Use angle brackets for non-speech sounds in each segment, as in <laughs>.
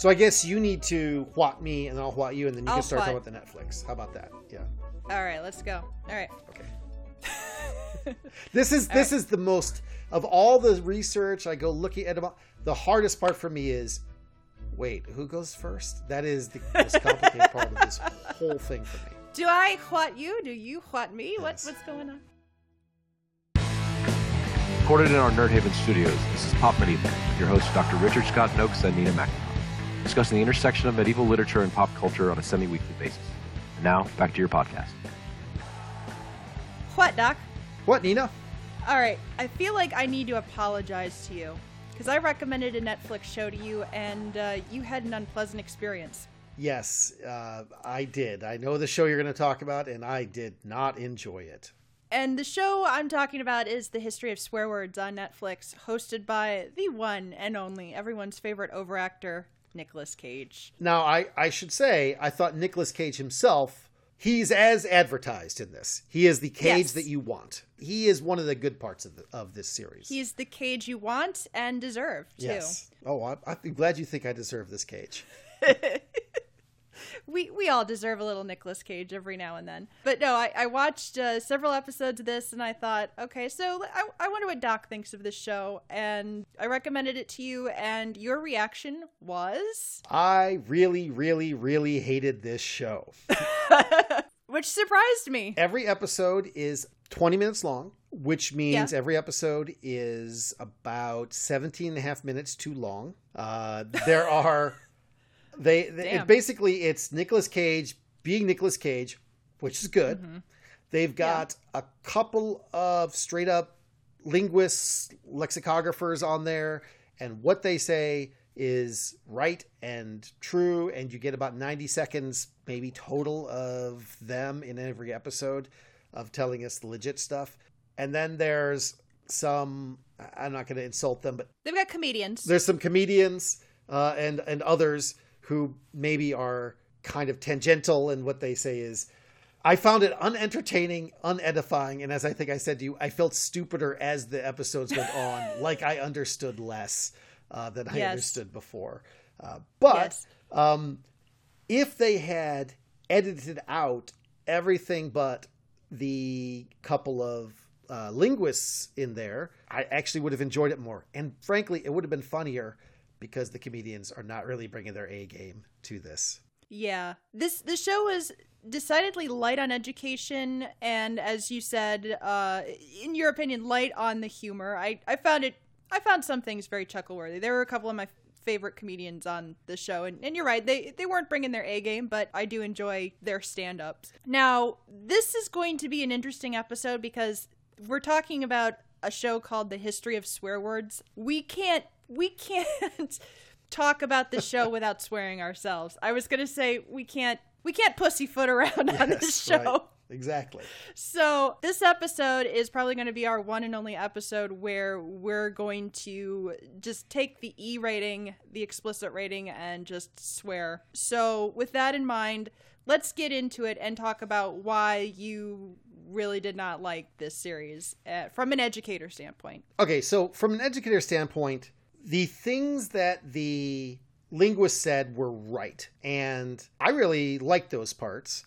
So I guess you need to what me and then I'll what you, and then you I'll can start talking about the Netflix. How about that? Yeah. All right, let's go. All right. Okay. <laughs> This is this is the most of all the research I go looking at. About, the hardest part for me is, wait, who goes first? That is the most complicated part of this whole thing for me. Do I what you? Do you what me? What, what's going on? Recorded in our Nerd Haven studios, this is Pop Medieval, your hosts Dr. Richard Scott Nokes and Nina McIntosh, discussing the intersection of medieval literature and pop culture on a semi-weekly basis. And now, back to your podcast. What, Doc? What, Nina? All right, I feel like I need to apologize to you because I recommended a Netflix show to you and uh, you had an unpleasant experience. Yes, uh, I did. I know the show you're going to talk about, and I did not enjoy it. And the show I'm talking about is The History of Swear Words on Netflix, hosted by the one and only everyone's favorite overactor, Nicolas Cage. Now, I, I should say, I thought Nicolas Cage himself, he's as advertised in this. He is the Cage Yes. that you want. He is one of the good parts of, the, of this series. He's the Cage you want and deserve, too. Yes. Oh, I, I'm glad you think I deserve this Cage. <laughs> <laughs> we we all deserve a little Nicolas Cage every now and then. But no, I, I watched uh, several episodes of this and I thought, okay, so I, I wonder what Doc thinks of this show. And I recommended it to you, and your reaction was. I really, really, really hated this show. <laughs> Which surprised me. Every episode is 20 minutes long, which means Yeah. every episode is about 17 and a half minutes too long. Uh, there are, they, they it, basically, it's Nicolas Cage being Nicolas Cage, which is good. Mm-hmm. They've got a couple of straight up linguists, lexicographers on there, and what they say is right and true. And you get about 90 seconds, maybe total, of them in every episode of telling us the legit stuff. And then there's some, I'm not going to insult them, but They've got comedians. there's some comedians uh, and and others who maybe are kind of tangential and what they say is I found it unentertaining, unedifying, and as I think I said to you, I felt stupider as the episodes went <laughs> on, like I understood less uh, than I Yes. understood before. Uh, but Yes. um, if they had edited out everything but the couple of uh, linguists in there, I actually would have enjoyed it more. And frankly, it would have been funnier because the comedians are not really bringing their A game to this. Yeah. This the show is decidedly light on education and as you said, uh in your opinion, light on the humor. I I found it I found some things very chuckle worthy. There were a couple of my favorite comedians on the show and, and you're right, they they weren't bringing their A game, but I do enjoy their stand-ups. Now, this is going to be an interesting episode because we're talking about a show called The History of Swear Words. We can't we can't <laughs> talk about the show without swearing ourselves. I was gonna say we can't we can't pussyfoot around on this show. right. Exactly. So this episode is probably going to be our one and only episode where we're going to just take the E rating, the explicit rating, and just swear. So with that in mind, let's get into it and talk about why you really did not like this series uh, from an educator standpoint. Okay, so from an educator standpoint, the things that the linguist said were right. And I really liked those parts.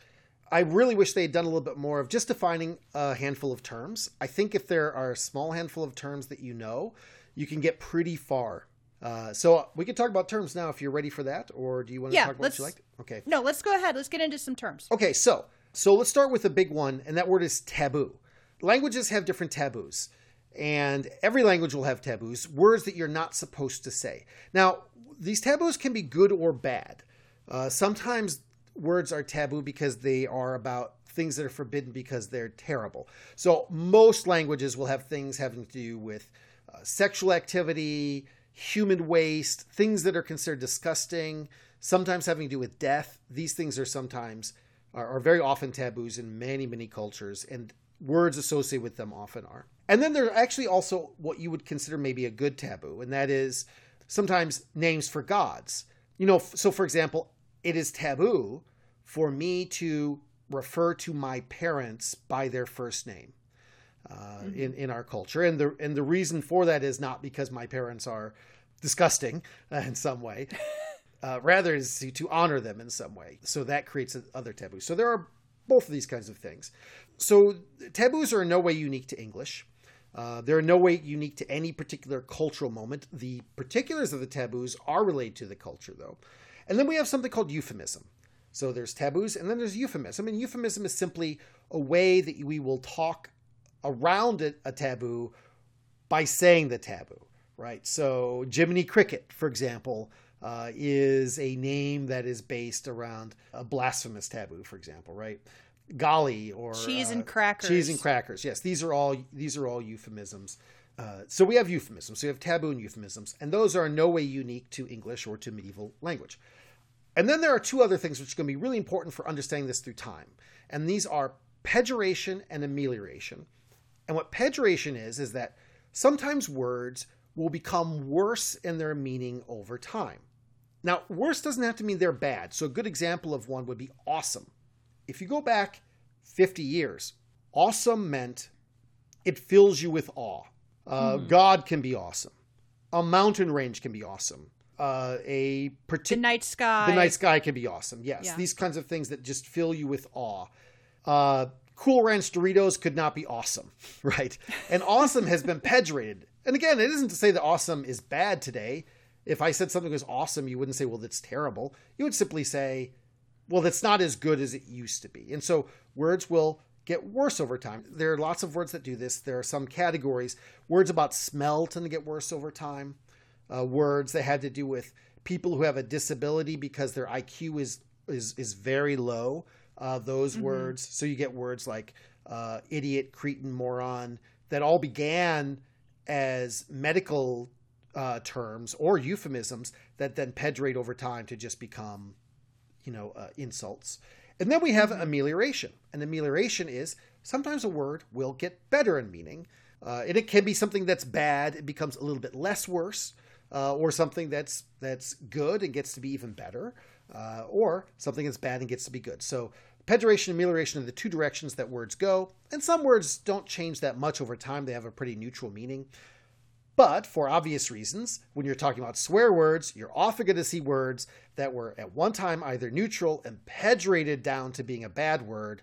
I really wish they had done a little bit more of just defining a handful of terms. I think if there are a small handful of terms that you know, you can get pretty far. Uh, so we can talk about terms now if you're ready for that, or do you want to Yeah, talk about what you liked? Okay. No, let's go ahead. Let's get into some terms. Okay, so so let's start with a big one, and that word is taboo. Languages have different taboos, and every language will have taboos, words that you're not supposed to say. Now, these taboos can be good or bad. Uh, sometimes words are taboo because they are about things that are forbidden because they're terrible. So most languages will have things having to do with uh, sexual activity, human waste, things that are considered disgusting, sometimes having to do with death. These things are sometimes are, are very often taboos in many many cultures, and words associated with them often are. And then there are actually also what you would consider maybe a good taboo, and that is sometimes names for gods. You know, so for example, it is taboo for me to refer to my parents by their first name uh, in in our culture, and the and the reason for that is not because my parents are disgusting uh, in some way. <laughs> uh, rather is to, to honor them in some way. So that creates other taboos. So there are both of these kinds of things. So taboos are in no way unique to English. Uh, they're in no way unique to any particular cultural moment. The particulars of the taboos are related to the culture, though. And then we have something called euphemism. So there's taboos, and then there's euphemism. And euphemism is simply a way that we will talk around a, a taboo by saying the taboo, right? So Jiminy Cricket, for example, uh, is a name that is based around a blasphemous taboo, for example, right? Golly or cheese uh, and crackers. Cheese and crackers. Yes, these are all these are all euphemisms. Uh, so we have euphemisms. So we have taboo and euphemisms, and those are in no way unique to English or to medieval language. And then there are two other things which are going to be really important for understanding this through time, and these are pejoration and amelioration. And what pejoration is is that sometimes words will become worse in their meaning over time. Now, worse doesn't have to mean they're bad. So, a good example of one would be awesome. If you go back 50 years, awesome meant it fills you with awe. Uh, hmm. God can be awesome. A mountain range can be awesome. Uh, a particular night sky. The night sky can be awesome. Yes, yeah. these kinds of things that just fill you with awe. Uh, cool Ranch Doritos could not be awesome, <laughs> right? And awesome has been pejorated. And again, it isn't to say that awesome is bad today. If I said something was awesome, you wouldn't say, well, that's terrible. You would simply say, well, that's not as good as it used to be. And so words will get worse over time. There are lots of words that do this. There are some categories. Words about smell tend to get worse over time. Uh, words that had to do with people who have a disability because their IQ is is is very low. Uh, those mm-hmm. words. So you get words like uh, idiot, cretin, moron that all began as medical uh, terms or euphemisms that then pejorate over time to just become, you know, uh, insults. And then we have mm-hmm. amelioration. And amelioration is sometimes a word will get better in meaning. Uh, and it can be something that's bad, it becomes a little bit less worse, uh, or something that's that's good and gets to be even better, uh, or something that's bad and gets to be good. So pejoration and amelioration are the two directions that words go, and some words don't change that much over time. They have a pretty neutral meaning. But for obvious reasons, when you're talking about swear words, you're often going to see words that were at one time either neutral and pejorated down to being a bad word,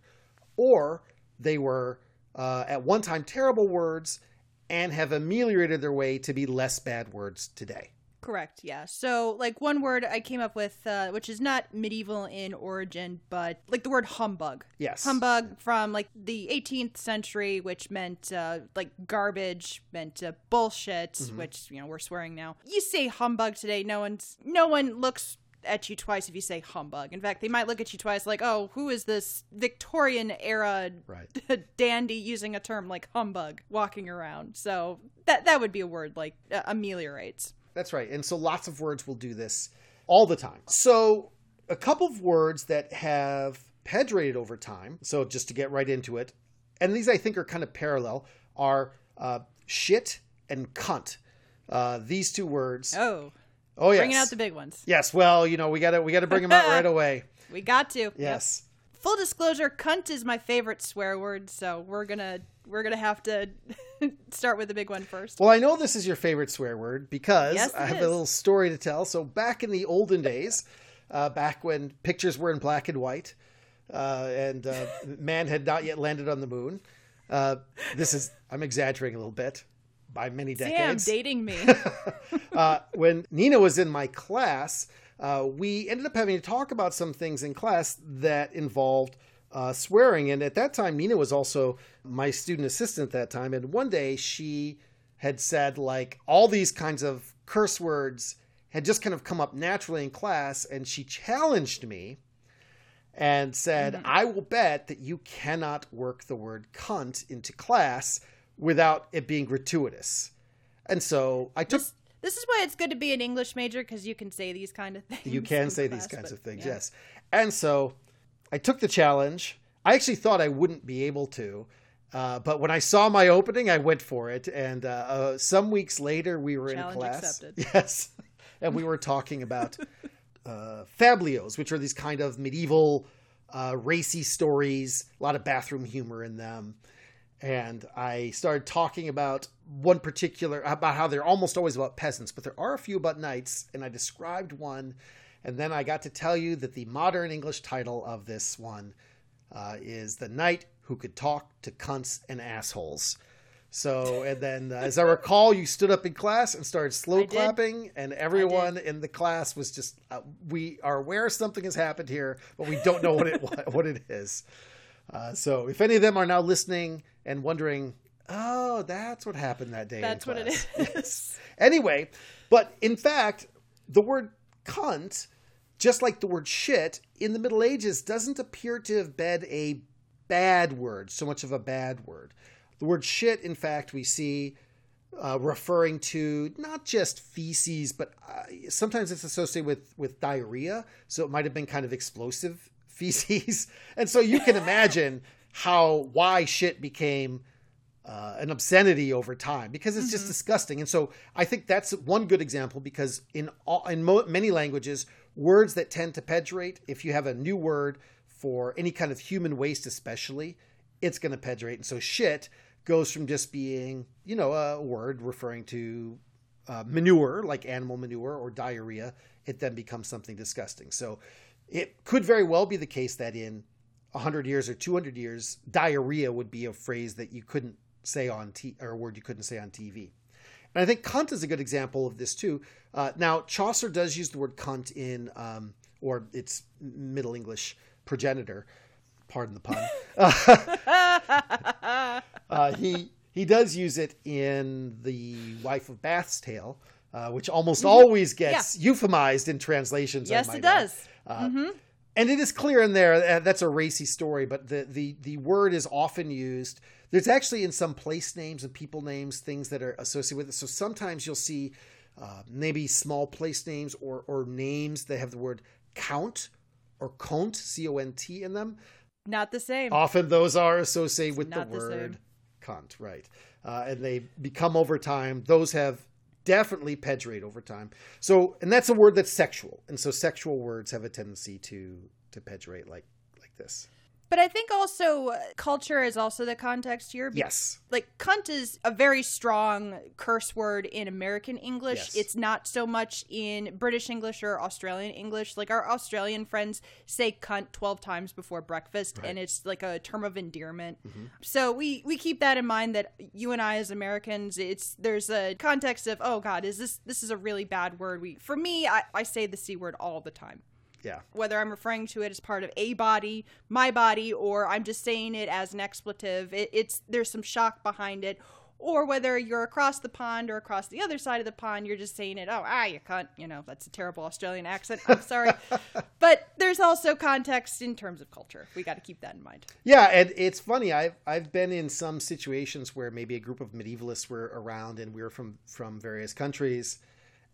or they were uh, at one time terrible words and have ameliorated their way to be less bad words today. Correct. Yeah. So, like one word I came up with, uh, which is not medieval in origin, but like the word humbug. Yes. Humbug from like the 18th century, which meant uh, like garbage, meant uh, bullshit, mm-hmm. which you know we're swearing now. You say humbug today, no one's no one looks at you twice if you say humbug. In fact, they might look at you twice like, "Oh, who is this Victorian era right. <laughs> dandy using a term like humbug walking around?" So that that would be a word like uh, ameliorates. That's right. And so lots of words will do this all the time. So a couple of words that have pejorated over time. So just to get right into it, and these I think are kind of parallel, are uh, shit and cunt. Uh, these two words. Oh. Oh yes. Bringing out the big ones. Yes. Well, you know we got to we got to bring them out right <laughs> away. We got to. Yes. Yep. Full disclosure: cunt is my favorite swear word, so we're gonna we're gonna have to <laughs> start with the big one first. Well, I know this is your favorite swear word because yes, I have is. a little story to tell. So back in the olden days, <laughs> uh, back when pictures were in black and white, uh, and uh, man had not yet landed on the moon. Uh, this is I'm exaggerating a little bit by many decades. Sam dating me. <laughs> Uh, when Nina was in my class, uh, we ended up having to talk about some things in class that involved uh, swearing. And at that time, Nina was also my student assistant at that time. And one day she had said, like, all these kinds of curse words had just kind of come up naturally in class. And she challenged me and said, mm-hmm. I will bet that you cannot work the word cunt into class without it being gratuitous. And so I took. This, this is why it's good to be an English major because you can say these kind of things. You can say class, these kinds but, of things, yeah. yes. And so I took the challenge. I actually thought I wouldn't be able to, uh, but when I saw my opening, I went for it. And uh, uh, some weeks later, we were challenge in class. Accepted. <laughs> Yes, and we were talking about <laughs> uh, fabliaux, which are these kind of medieval uh, racy stories. A lot of bathroom humor in them. And I started talking about one particular about how they're almost always about peasants, but there are a few about knights. And I described one And then I got to tell you that the modern English title of this one uh, is The Knight Who Could Talk to Cunts and Assholes. So, and then uh, as I recall, you stood up in class and started slow did. clapping, and everyone in the class was just, uh, we are aware something has happened here, but we don't know what it <laughs> what, it is. Uh, so, if any of them are now listening and wondering, oh, that's what happened that day. That's what it is. <laughs> Yes. Anyway, but in fact, the word cunt, just like the word shit, in the Middle Ages doesn't appear to have been a bad word, so much of a bad word. The word shit, in fact, we see uh, referring to not just feces, but uh, sometimes it's associated with, with diarrhea. So it might have been kind of explosive <laughs> feces. And so you can imagine how, why shit became uh, an obscenity over time because it's just disgusting. And so I think that's one good example because in all, in mo- many languages, words that tend to pejorate, if you have a new word for any kind of human waste, especially, it's going to pejorate. And so shit goes from just being, you know, a word referring to uh, manure, like animal manure or diarrhea, it then becomes something disgusting. So it could very well be the case that in 100 years or 200 years, diarrhea would be a phrase that you couldn't say on t or a word you couldn't say on TV. And I think cunt is a good example of this too. Uh, now Chaucer does use the word cunt in, um, or its Middle English progenitor. Pardon the pun. <laughs> uh, he he does use it in the Wife of Bath's tale, uh, which almost always gets euphemized in translations. Yes, it does. Uh, And it is clear in there uh, that's a racy story, but the, the the word is often used. There's actually in some place names and people names things that are associated with it. So sometimes you'll see uh, maybe small place names or or names that have the word count or cont c o n t in them. Not the same. Often those are associated with the not the word same. cunt, right? Uh, and they become over time. Those have definitely pejorate over time. So, and that's a word that's sexual, and so sexual words have a tendency to to pejorate like like this. But I think also uh, culture is also the context here. Yes, Like cunt is a very strong curse word in American English. Yes. It's not so much in British English or Australian English. Like our Australian friends say cunt 12 times before breakfast and it's like a term of endearment. So we we keep that in mind that you and I as Americans it's there's a context of oh god, is this this is a really bad word. We for me I, I say the c word all the time yeah, whether I'm referring to it as part of a body, my body, or I'm just saying it as an expletive. It, it's there's some shock behind it, or whether you're across the pond or across the other side of the pond, you're just saying it. Oh, ah, you cunt. You know that's a terrible Australian accent. I'm sorry, <laughs> but there's also context in terms of culture. We got to keep that in mind. yeah. And it's funny. I've I've been in some situations where maybe a group of medievalists were around, and we were from from various countries,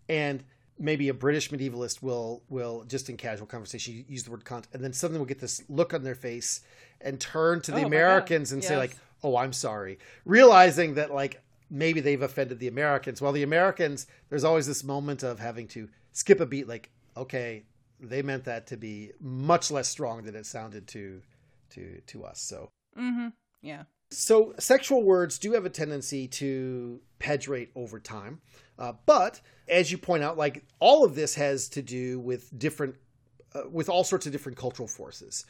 and maybe a British medievalist will will just in casual conversation use the word cunt, and then suddenly we'll get this look on their face and turn to the Oh. Americans and say like, "Oh, I'm sorry," realizing that like maybe they've offended the Americans. While the Americans, there's always this moment of having to skip a beat, like, okay, they meant that to be much less strong than it sounded to to to us. So Mm-hmm. Yeah. So sexual words do have a tendency to pejorate over time uh, but as you point out like all of this has to do with different uh, with all sorts of different cultural forces.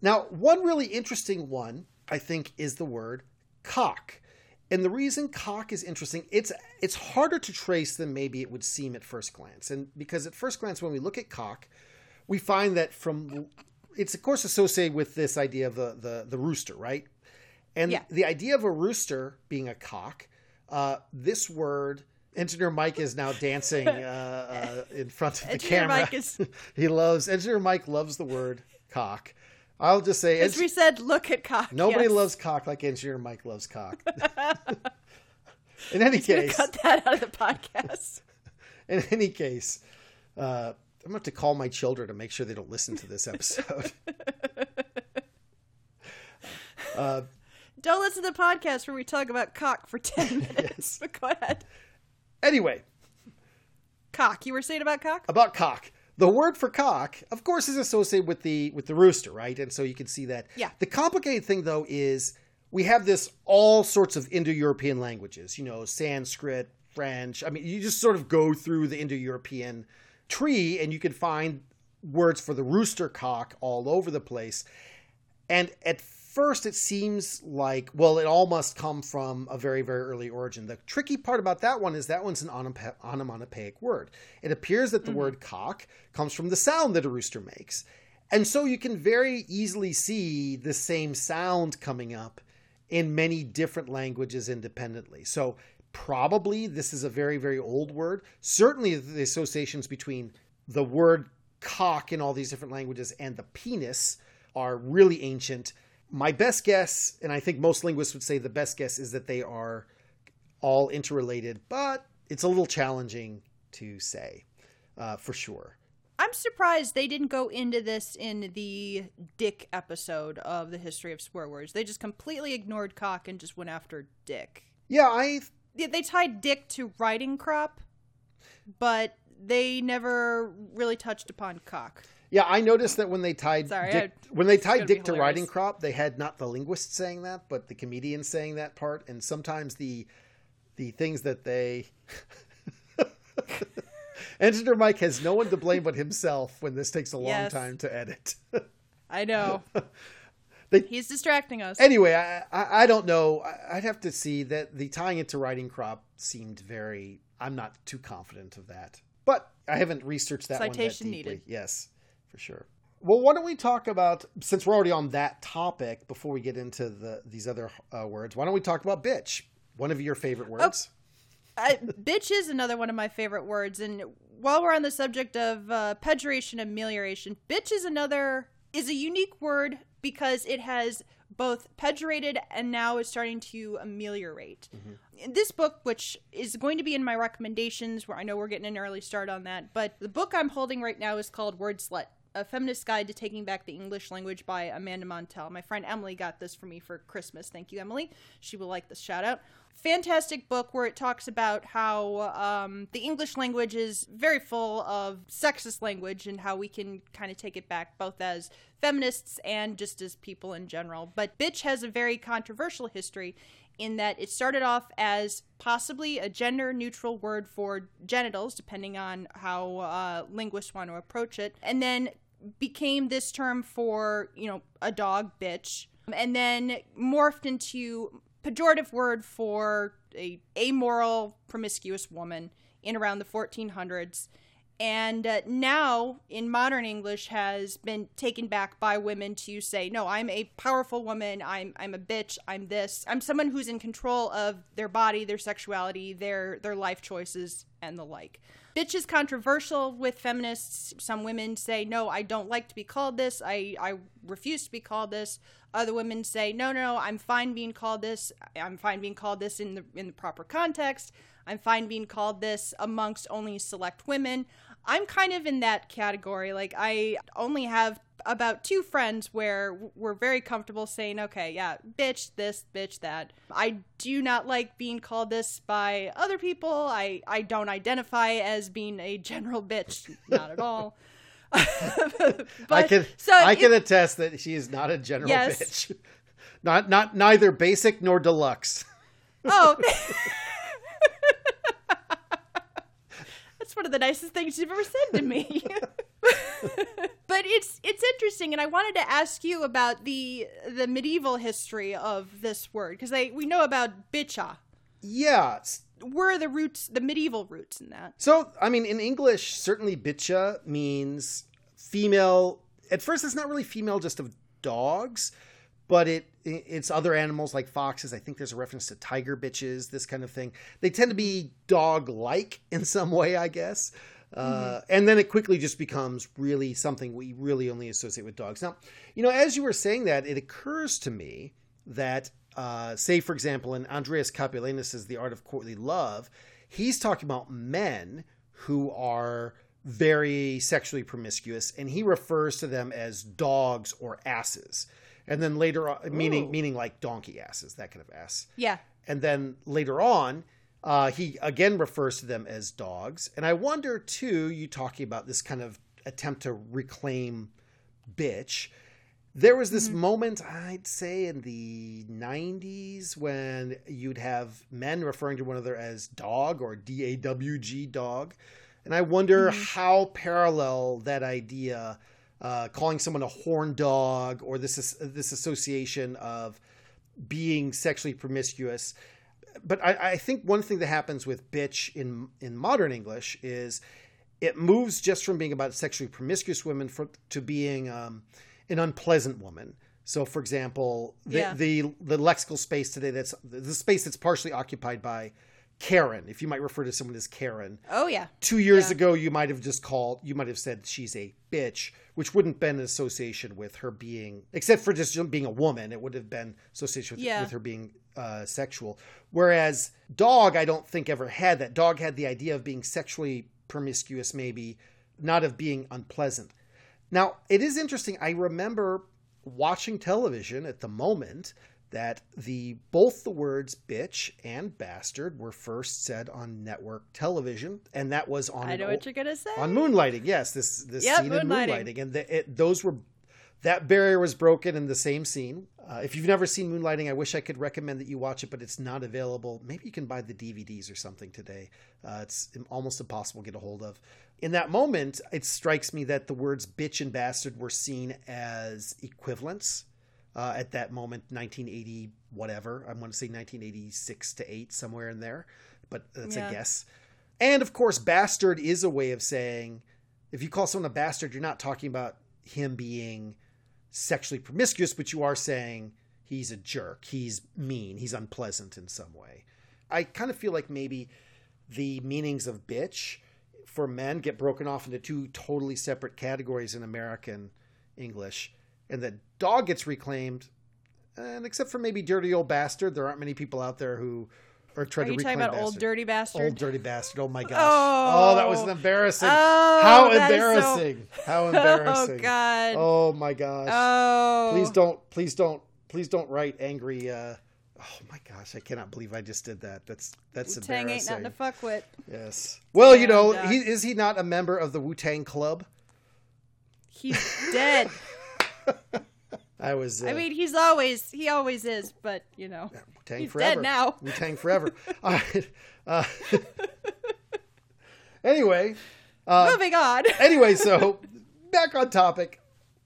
Now one really interesting one i think is the word cock. And the reason cock is interesting it's it's harder to trace than maybe it would seem at first glance. And because at first glance when we look at cock we find that from it's of course associated with this idea of the the, the rooster right and Yeah. the idea of a rooster being a cock, uh, this word, Engineer Mike is now dancing <laughs> uh, uh, in front of the camera. Mike is- <laughs> he loves, Engineer Mike loves the word cock. I'll just say, As we said, look at cock. nobody yes. loves cock like Engineer Mike loves cock. <laughs> in any Gonna case, cut that out of the podcast. in any case, uh, I'm going to have to call my children to make sure they don't listen to this episode. uh, Don't listen to the podcast where we talk about cock for 10 <laughs> minutes. <laughs> But go ahead. anyway, Cock. You were saying about cock? about cock. The word for cock, of course, is associated with the with the rooster, right? And so you can see that. Yeah. The complicated thing, though, is we have this all sorts of Indo-European languages. You know, Sanskrit, French. I mean, you just sort of go through the Indo-European tree and you can find words for the rooster cock all over the place. And at first, it seems like, well, it all must come from a very, very early origin. The tricky part about that one is that one's an onomatopoeic word. It appears that the mm-hmm. word cock comes from the sound that a rooster makes. And so you can very easily see the same sound coming up in many different languages independently. So probably this is a very, very old word. Certainly the associations between the word cock in all these different languages and the penis are really ancient. My best guess, and I think most linguists would say the best guess, is that they are all interrelated, but it's a little challenging to say uh, for sure. I'm surprised they didn't go into this in the dick episode of the history of swear words. They just completely ignored cock and just went after dick. Yeah, I. Yeah, they tied dick to riding crop, but they never really touched upon cock. Yeah, I noticed that when they tied Sorry, Dick, I, <laughs> when they tied Dick to riding crop, they had not the linguist saying that, but the comedian saying that part, and sometimes the the things that they <laughs> Engineer Mike has no one to blame but himself when this takes a long yes. time to edit. I know. <laughs> They, He's distracting us. Anyway, I, I, I don't know. I'd have to see that the tying it to riding crop seemed very. I'm not too confident of that, but I haven't researched that Citation one that deeply. Needed. Yes, for sure. Well, why don't we talk about since we're already on that topic before we get into the these other uh, words? Why don't we talk about bitch? One of your favorite words. Oh, I, bitch is another one of my favorite words, and while we're on the subject of uh, pejoration and amelioration, bitch is another is a unique word because it has both pejorated and now is starting to ameliorate. Mm-hmm. This book, which is going to be in my recommendations, where I know we're getting an early start on that, but the book I'm holding right now is called Wordslut. A Feminist Guide to Taking Back the English Language by Amanda Montell. My friend Emily got this for me for Christmas. Thank you, Emily. She will like this shout out fantastic book where it talks about how um, the English language is very full of sexist language and how we can kind of take it back both as feminists and just as people in general. But bitch has a very controversial history in that it started off as possibly a gender neutral word for genitals, depending on how uh, linguists want to approach it, and then became this term for, you know, a dog, bitch, and then morphed into pejorative word for a amoral, promiscuous woman in around the 1400s. And uh, now, in modern English, has been taken back by women to say, "No, I'm a powerful woman. I'm I'm a bitch. I'm this. I'm someone who's in control of their body, their sexuality, their their life choices, and the like." Bitch is controversial with feminists. Some women say, no, I don't like to be called this. I, I refuse to be called this. Other women say, no, no, I'm fine being called this. I'm fine being called this in the in the proper context. I'm fine being called this amongst only select women. I'm kind of in that category. Like I only have about two friends where we're very comfortable saying, okay, yeah, bitch this, bitch that. I do not like being called this by other people. I, I don't identify as being a general bitch, not at all. <laughs> but, I can so I can attest that she is not a general yes. bitch. <laughs> Not not neither basic nor deluxe. Oh. <laughs> That's one of the nicest things you've ever said to me. <laughs> but it's it's interesting, and I wanted to ask you about the the medieval history of this word because we know about bitcha. Yeah. Where are the roots, the medieval roots in that? So, I mean, in English, certainly bitcha means female. At first, it's not really female just of dogs, but it it's other animals like foxes. I think there's a reference to tiger bitches, this kind of thing. They tend to be dog like <laughs> in some way, I guess. Uh, and then it quickly just becomes really something we really only associate with dogs. Now, you know, as you were saying that, it occurs to me that, uh, say, for example, in Andreas Capellanus' The Art of Courtly Love, he's talking about men who are very sexually promiscuous, and he refers to them as dogs or asses. And then later on, meaning meaning like donkey asses, that kind of ass. Yeah. And then later on, uh, he again refers to them as dogs. And I wonder, too, you talking about this kind of attempt to reclaim bitch. There was this mm-hmm. moment, I'd say, in the 90s when you'd have men referring to one another as dog or D A W G dog. And I wonder how parallel that idea, uh, calling someone a horn dog, or this is this association of being sexually promiscuous. But I, I think one thing that happens with bitch in in modern English is it moves just from being about sexually promiscuous women for, to being um, an unpleasant woman. So, for example, the, Yeah. the the lexical space today that's the space that's partially occupied by Karen, if you might refer to someone as Karen. Oh yeah. Two years Yeah. ago, you might have just called, you might have said she's a bitch, which wouldn't been an association with her being, except for just being a woman, it would have been association with, Yeah. with her being uh, sexual. Whereas dog, I don't think ever had that. Dog had the idea of being sexually promiscuous, maybe not of being unpleasant. Now, it is interesting. I remember watching television at the moment that the both the words bitch and bastard were first said on network television, and that was on I know what you're gonna say. on moonlighting. Yes, this this Yep, scene in Moonlighting. moonlighting, and the, it, those were that barrier was broken in the same scene. Uh, if you've never seen Moonlighting, I wish I could recommend that you watch it, but it's not available. Maybe you can buy the DVDs or something today. Uh, it's almost impossible to get a hold of. In that moment, it strikes me that the words bitch and bastard were seen as equivalents uh, at that moment, 1980, whatever. I want to say 1986 to 8, somewhere in there, but that's Yeah. a guess. And of course, bastard is a way of saying if you call someone a bastard, you're not talking about him being sexually promiscuous, but you are saying he's a jerk, he's mean, he's unpleasant in some way. I kind of feel like maybe the meanings of bitch for men get broken off into two totally separate categories in American English, and the dog gets reclaimed. And except for maybe dirty old bastard, there aren't many people out there who are trying Are you to reclaim talking about old bastard. dirty bastard? Old dirty bastard. Oh my gosh. Oh. Oh, that was embarrassing. Oh, How is so- embarrassing. How <laughs> embarrassing. Oh god. Oh my gosh. Oh. Please don't please don't please don't write angry uh Oh my gosh, I cannot believe I just did that. That's that's Wu Tang ain't nothing to fuck with. yes. Well, you know, Doc. he, is he not a member of the Wu Tang Club? He's dead. <laughs> I was. Uh, I mean, he's always he always is, but you know. Tang he's forever. dead now. Wu Tang forever. All right. Uh, <laughs> anyway, uh, Moving on. <laughs> anyway, so back on topic.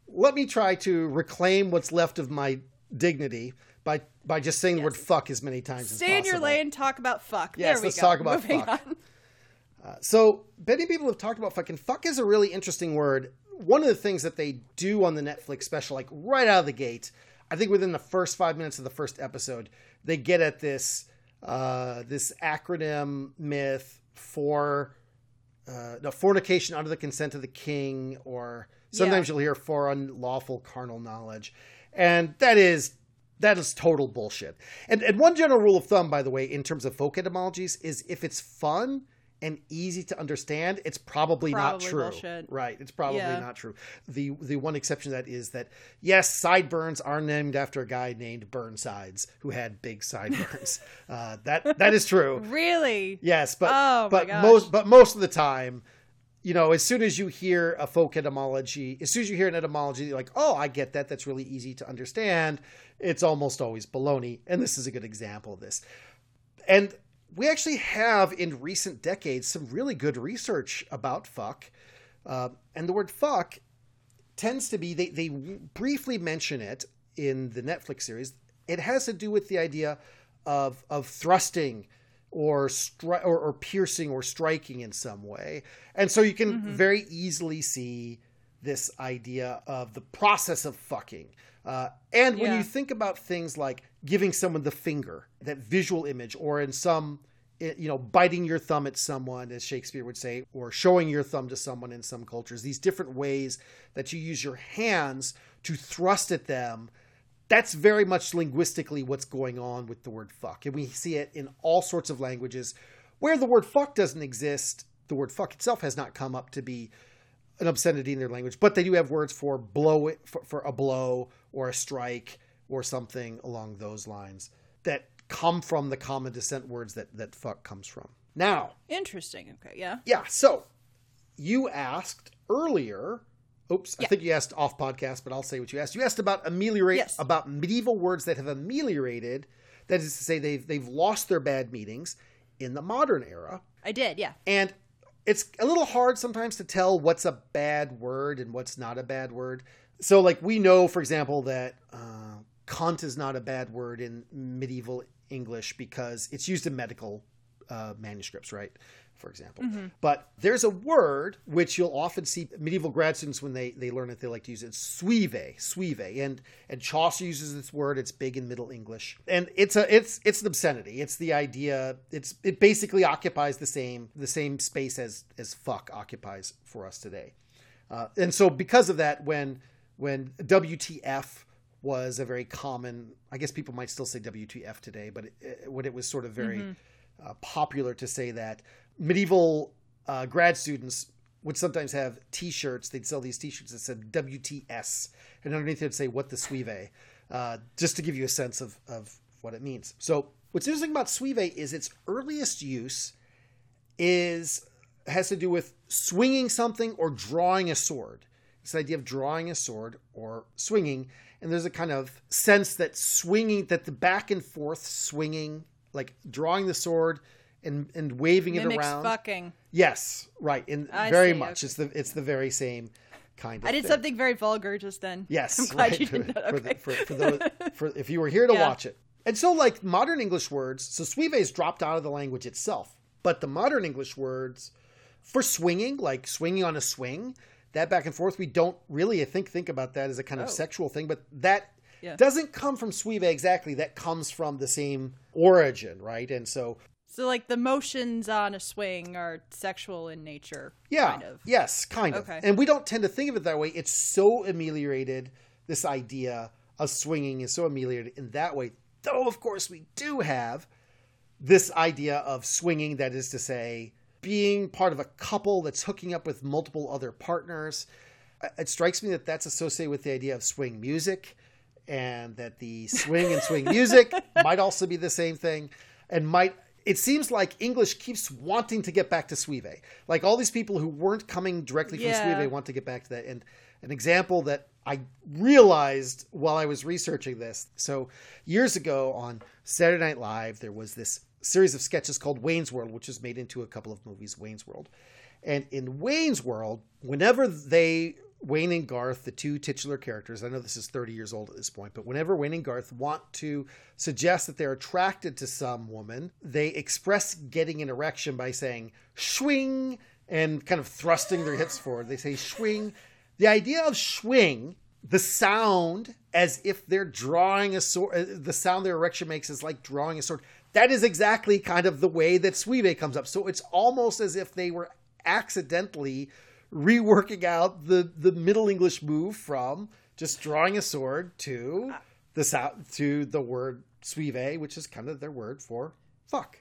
Let me try to reclaim what's left of my dignity by by just saying the word "fuck" as many times as Stay in your lane, talk about fuck. Yes, there we let's go. talk about Moving fuck. on. So many people have talked about fucking fuck is a really interesting word. One of the things that they do on the Netflix special, like right out of the gate, I think within the first five minutes of the first episode, they get at this uh, this acronym myth for uh, no fornication under the consent of the king, or sometimes Yeah. you'll hear for unlawful carnal knowledge, and that is that is total bullshit. And and one general rule of thumb, by the way, in terms of folk etymologies, is if it's fun and easy to understand, it's probably, not true. bullshit. Right? It's probably Yeah. not true. The the one exception to that is that yes, sideburns are named after a guy named Burnsides who had big sideburns. <laughs> uh, that that is true. Really? Yes, but Oh, but most but most of the time, you know, as soon as you hear a folk etymology, as soon as you hear an etymology, you're like, oh, I get that. That's really easy to understand. It's almost always baloney, and this is a good example of this. And we actually have in recent decades some really good research about fuck, uh, and the word fuck tends to be they they briefly mention it in the Netflix series. It has to do with the idea of of thrusting or stri- or, or piercing or striking in some way, and so you can very easily see this idea of the process of fucking. Uh, and when Yeah. you think about things like giving someone the finger, that visual image, or in some, you know, biting your thumb at someone, as Shakespeare would say, or showing your thumb to someone in some cultures, these different ways that you use your hands to thrust at them, that's very much linguistically what's going on with the word fuck. And we see it in all sorts of languages where the word fuck doesn't exist. The word fuck itself has not come up to be an obscenity in their language, but they do have words for blow for, for a blow or a strike or something along those lines that come from the common descent words that that fuck comes from. Now, Interesting. Okay. Yeah. yeah, so you asked earlier. Oops, I think you asked off podcast, but I'll say what you asked. You asked about ameliorate Yes. about medieval words that have ameliorated. That is to say, they've they've lost their bad meanings in the modern era. I did. Yeah. And it's a little hard sometimes to tell what's a bad word and what's not a bad word. So, like, we know, for example, that uh, cunt is not a bad word in medieval English because it's used in medical uh, manuscripts, right? For example. But there's a word which you'll often see medieval grad students when they, they learn it, they like to use it. Swive, swive. And and Chaucer uses this word. It's big in Middle English. And it's a it's it's an obscenity. It's the idea it's it basically occupies the same the same space as as fuck occupies for us today. Uh, and so because of that, when when WTF was a very common, I guess people might still say WTF today, but it, when it was sort of very uh, popular to say that, medieval uh, grad students would sometimes have T-shirts. They'd sell these T-shirts that said WTS, and underneath it would say "What the Swive," uh, just to give you a sense of of what it means. So, what's interesting about Swive is its earliest use is has to do with swinging something or drawing a sword. It's the idea of drawing a sword or swinging, and there's a kind of sense that swinging, that the back and forth swinging, like drawing the sword and and waving it Mimics around. fucking. Yes, right. In I very see, much, okay. it's the it's the very same kind of. I did thing. something very vulgar just then. Yes, <laughs> I'm glad right. you did that. for, Okay. the, for, for those, for if you were here to Yeah. watch it. And so, like modern English words, so swive is dropped out of the language itself, but the modern English words for swinging, like swinging on a swing, that back and forth, we don't really, I think, think about that as a kind of Oh. sexual thing, but that Yeah. doesn't come from swive exactly. That comes from the same origin, right? And so, So, like, the motions on a swing are sexual in nature. Yeah. Kind of. Yes, kind of. Okay. And we don't tend to think of it that way. It's so ameliorated. This idea of swinging is so ameliorated in that way. Though, of course, we do have this idea of swinging, that is to say, being part of a couple that's hooking up with multiple other partners. Uh, it strikes me that that's associated with the idea of swing music, and that the swing and swing <laughs> music might also be the same thing, and might. It seems like English keeps wanting to get back to Swive. Like all these people who weren't coming directly from Yeah. Swive want to get back to that. And an example that I realized while I was researching this. So years ago on Saturday Night Live, there was this series of sketches called Wayne's World, which was made into a couple of movies, Wayne's World. And in Wayne's World, whenever they, Wayne and Garth, the two titular characters, I know this is 30 years old at this point, but whenever Wayne and Garth want to suggest that they're attracted to some woman, they express getting an erection by saying swing and kind of thrusting their hips forward. They say swing. The idea of swing, the sound as if they're drawing a sword, uh, the sound their erection makes is like drawing a sword. That is exactly kind of the way that Swive comes up. So it's almost as if they were accidentally reworking out the the Middle English move from just drawing a sword to the sound to the word Swive, which is kind of their word for fuck.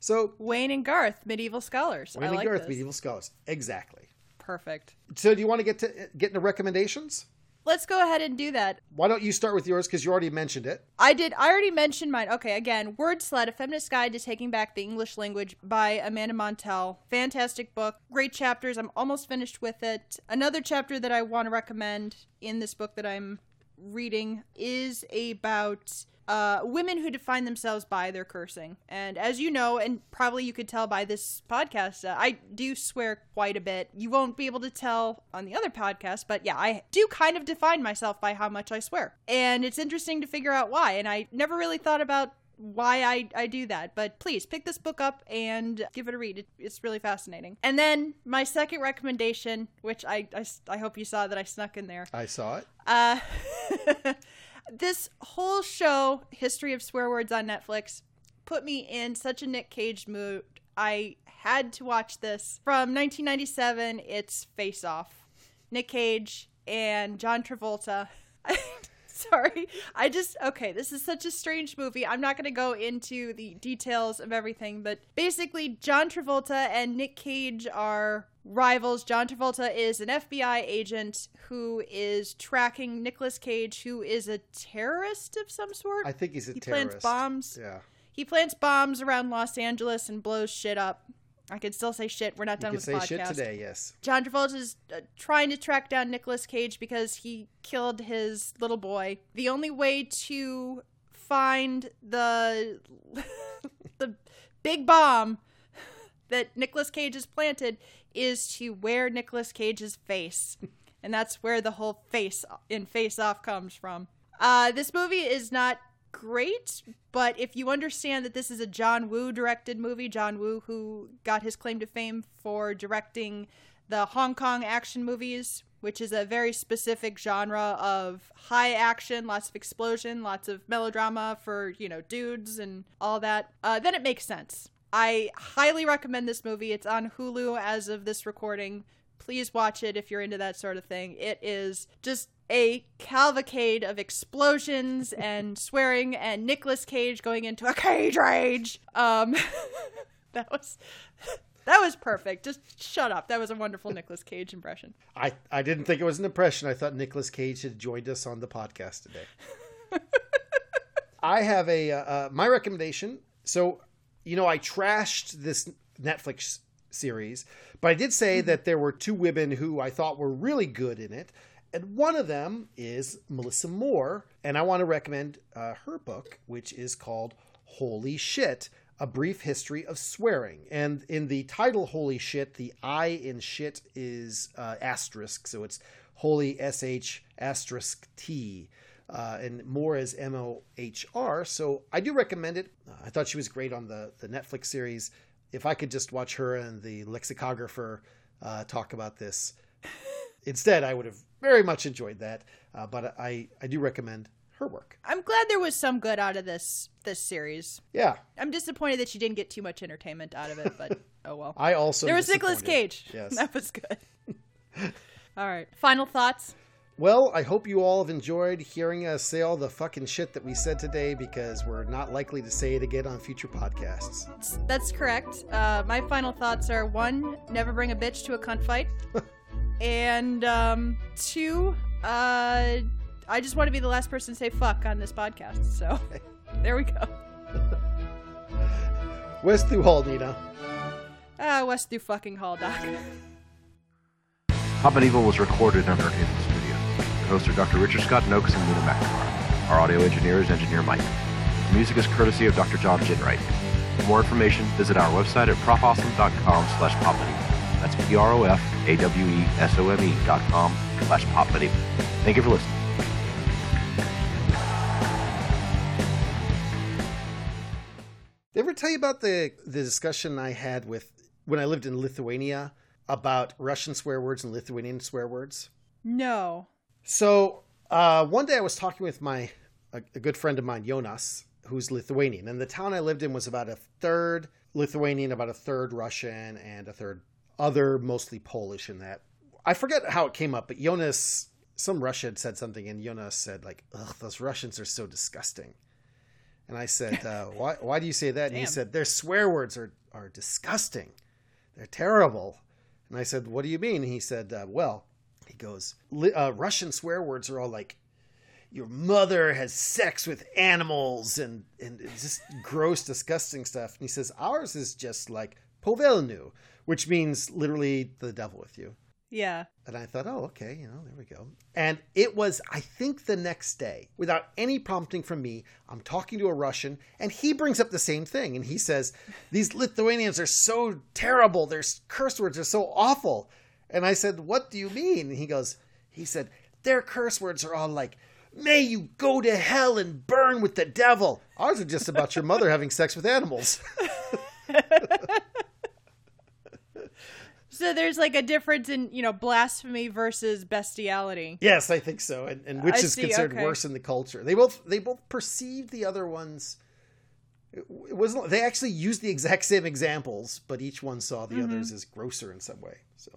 So Wayne and Garth, medieval scholars. Wayne I and like Garth, this. medieval scholars, exactly. Perfect. So do you want to get to get into recommendations? Let's go ahead and do that. Why don't you start with yours because you already mentioned it? I did. I already mentioned mine. Okay, again, Wordslut: A Feminist Guide to Taking Back the English Language by Amanda Montell. Fantastic book. Great chapters. I'm almost finished with it. Another chapter that I want to recommend in this book that I'm reading is about uh, women who define themselves by their cursing. And as you know, and probably you could tell by this podcast, uh, I do swear quite a bit. You won't be able to tell on the other podcast, but yeah, I do kind of define myself by how much I swear. And it's interesting to figure out why. And I never really thought about why I, I do that. But please pick this book up and give it a read. It, it's really fascinating. And then my second recommendation, which I, I, I hope you saw that I snuck in there. I saw it. Uh, <laughs> this whole show, History of Swear Words on Netflix, put me in such a Nick Cage mood. I had to watch this. From 1997, it's Face Off. Nick Cage and John Travolta. <laughs> <laughs> Sorry. I just, okay, this is such a strange movie. I'm not going to go into the details of everything, but basically, John Travolta and Nick Cage are rivals. John Travolta is an FBI agent who is tracking Nicolas Cage, who is a terrorist of some sort. I think he's a he terrorist. He plants bombs. Yeah. He plants bombs around Los Angeles and blows shit up. I could still say shit. We're not You done can with say the podcast. shit today, yes. John Travolta is uh, trying to track down Nicolas Cage because he killed his little boy. The only way to find the <laughs> the big bomb that Nicolas Cage has planted is to wear Nicolas Cage's face. and that's where the whole face in Face Off comes from. Uh, this movie is not great, but if you understand that this is a John Woo directed movie, John Woo, who got his claim to fame for directing the Hong Kong action movies, which is a very specific genre of high action, lots of explosion, lots of melodrama for, you know, dudes and all that, uh, then it makes sense. I highly recommend this movie. It's on Hulu as of this recording. Please watch it if you're into that sort of thing. It is just a cavalcade of explosions and <laughs> swearing and Nicolas Cage going into a cage rage. Um <laughs> that was that was perfect. Just shut up. That was a wonderful Nicolas Cage impression. I, I didn't think it was an impression. I thought Nicolas Cage had joined us on the podcast today. <laughs> I have a uh, uh, my recommendation. So, you know, I trashed this Netflix series, but I did say that there were two women who I thought were really good in it. And one of them is Melissa Mohr. And I want to recommend uh, her book, which is called Holy Shit A Brief History of Swearing. And in the title, Holy Shit, the I in shit is uh, asterisk. So it's Holy S H asterisk T. Uh, and Moore is M O H R. So I do recommend it. I thought she was great on the, the Netflix series. If I could just watch her and the lexicographer uh, talk about this instead, I would have very much enjoyed that. Uh, but I, I do recommend her work. I'm glad there was some good out of this this series. Yeah. I'm disappointed that she didn't get too much entertainment out of it, but <laughs> oh well. I also there was Nicolas Cage. Yes. <laughs> That was good. <laughs> all right. Final thoughts? Well, I hope you all have enjoyed hearing us say all the fucking shit that we said today because we're not likely to say it again on future podcasts. That's correct. Uh, my final thoughts are one, never bring a bitch to a cunt fight. And um, two, uh, I just want to be the last person to say fuck on this podcast. So <laughs> there we go. <laughs> West through Hall, Nina. Ah, West through fucking Hall, Doc. Pop Medieval was recorded under Haven Studios. Your hosts are Dr. Richard Scott Nokes and Luna McNamara. Our audio engineer is Engineer Mike. The music is courtesy of Dr. John Ginwright. For more information, visit our website at profawesome.com slash popmedieval. That's P-R-O-F-A-W-E-S-O-M-E dot com slash popmedieval. Thank you for listening. Did I ever tell you about the, the discussion I had with when I lived in Lithuania about Russian swear words and Lithuanian swear words? No. So uh, one day I was talking with my a, a good friend of mine, Jonas, who's Lithuanian, and the town I lived in was about a third Lithuanian, about a third Russian, and a third other, mostly Polish. In that, I forget how it came up, but Jonas, some Russian had said something, and Jonas said like, "Ugh, those Russians are so disgusting." And I said, <laughs> uh, "Why? Why do you say that?" And he said, "Their swear words are are disgusting. They're terrible." And I said, "What do you mean?" And he said, uh, "Well." He goes, uh, Russian swear words are all like, your mother has sex with animals and, and just gross, disgusting stuff. And he says, ours is just like povelnu, which means literally the devil with you. Yeah. And I thought, oh, okay, you know, there we go. And it was, I think, the next day, without any prompting from me, I'm talking to a Russian, and he brings up the same thing. And he says, These Lithuanians are so terrible. Their curse words are so awful. And I said, What do you mean? And he goes, He said, Their curse words are all like, May you go to hell and burn with the devil. Ours are just about your mother having sex with animals. <laughs> So there's like a difference in, you know, blasphemy versus bestiality. Yes, I think so, and, and which I is see, considered okay. worse in the culture. They both they both perceived the other ones. It, wasn't. They actually used the exact same examples, but each one saw the Mm-hmm. others as grosser in some way. So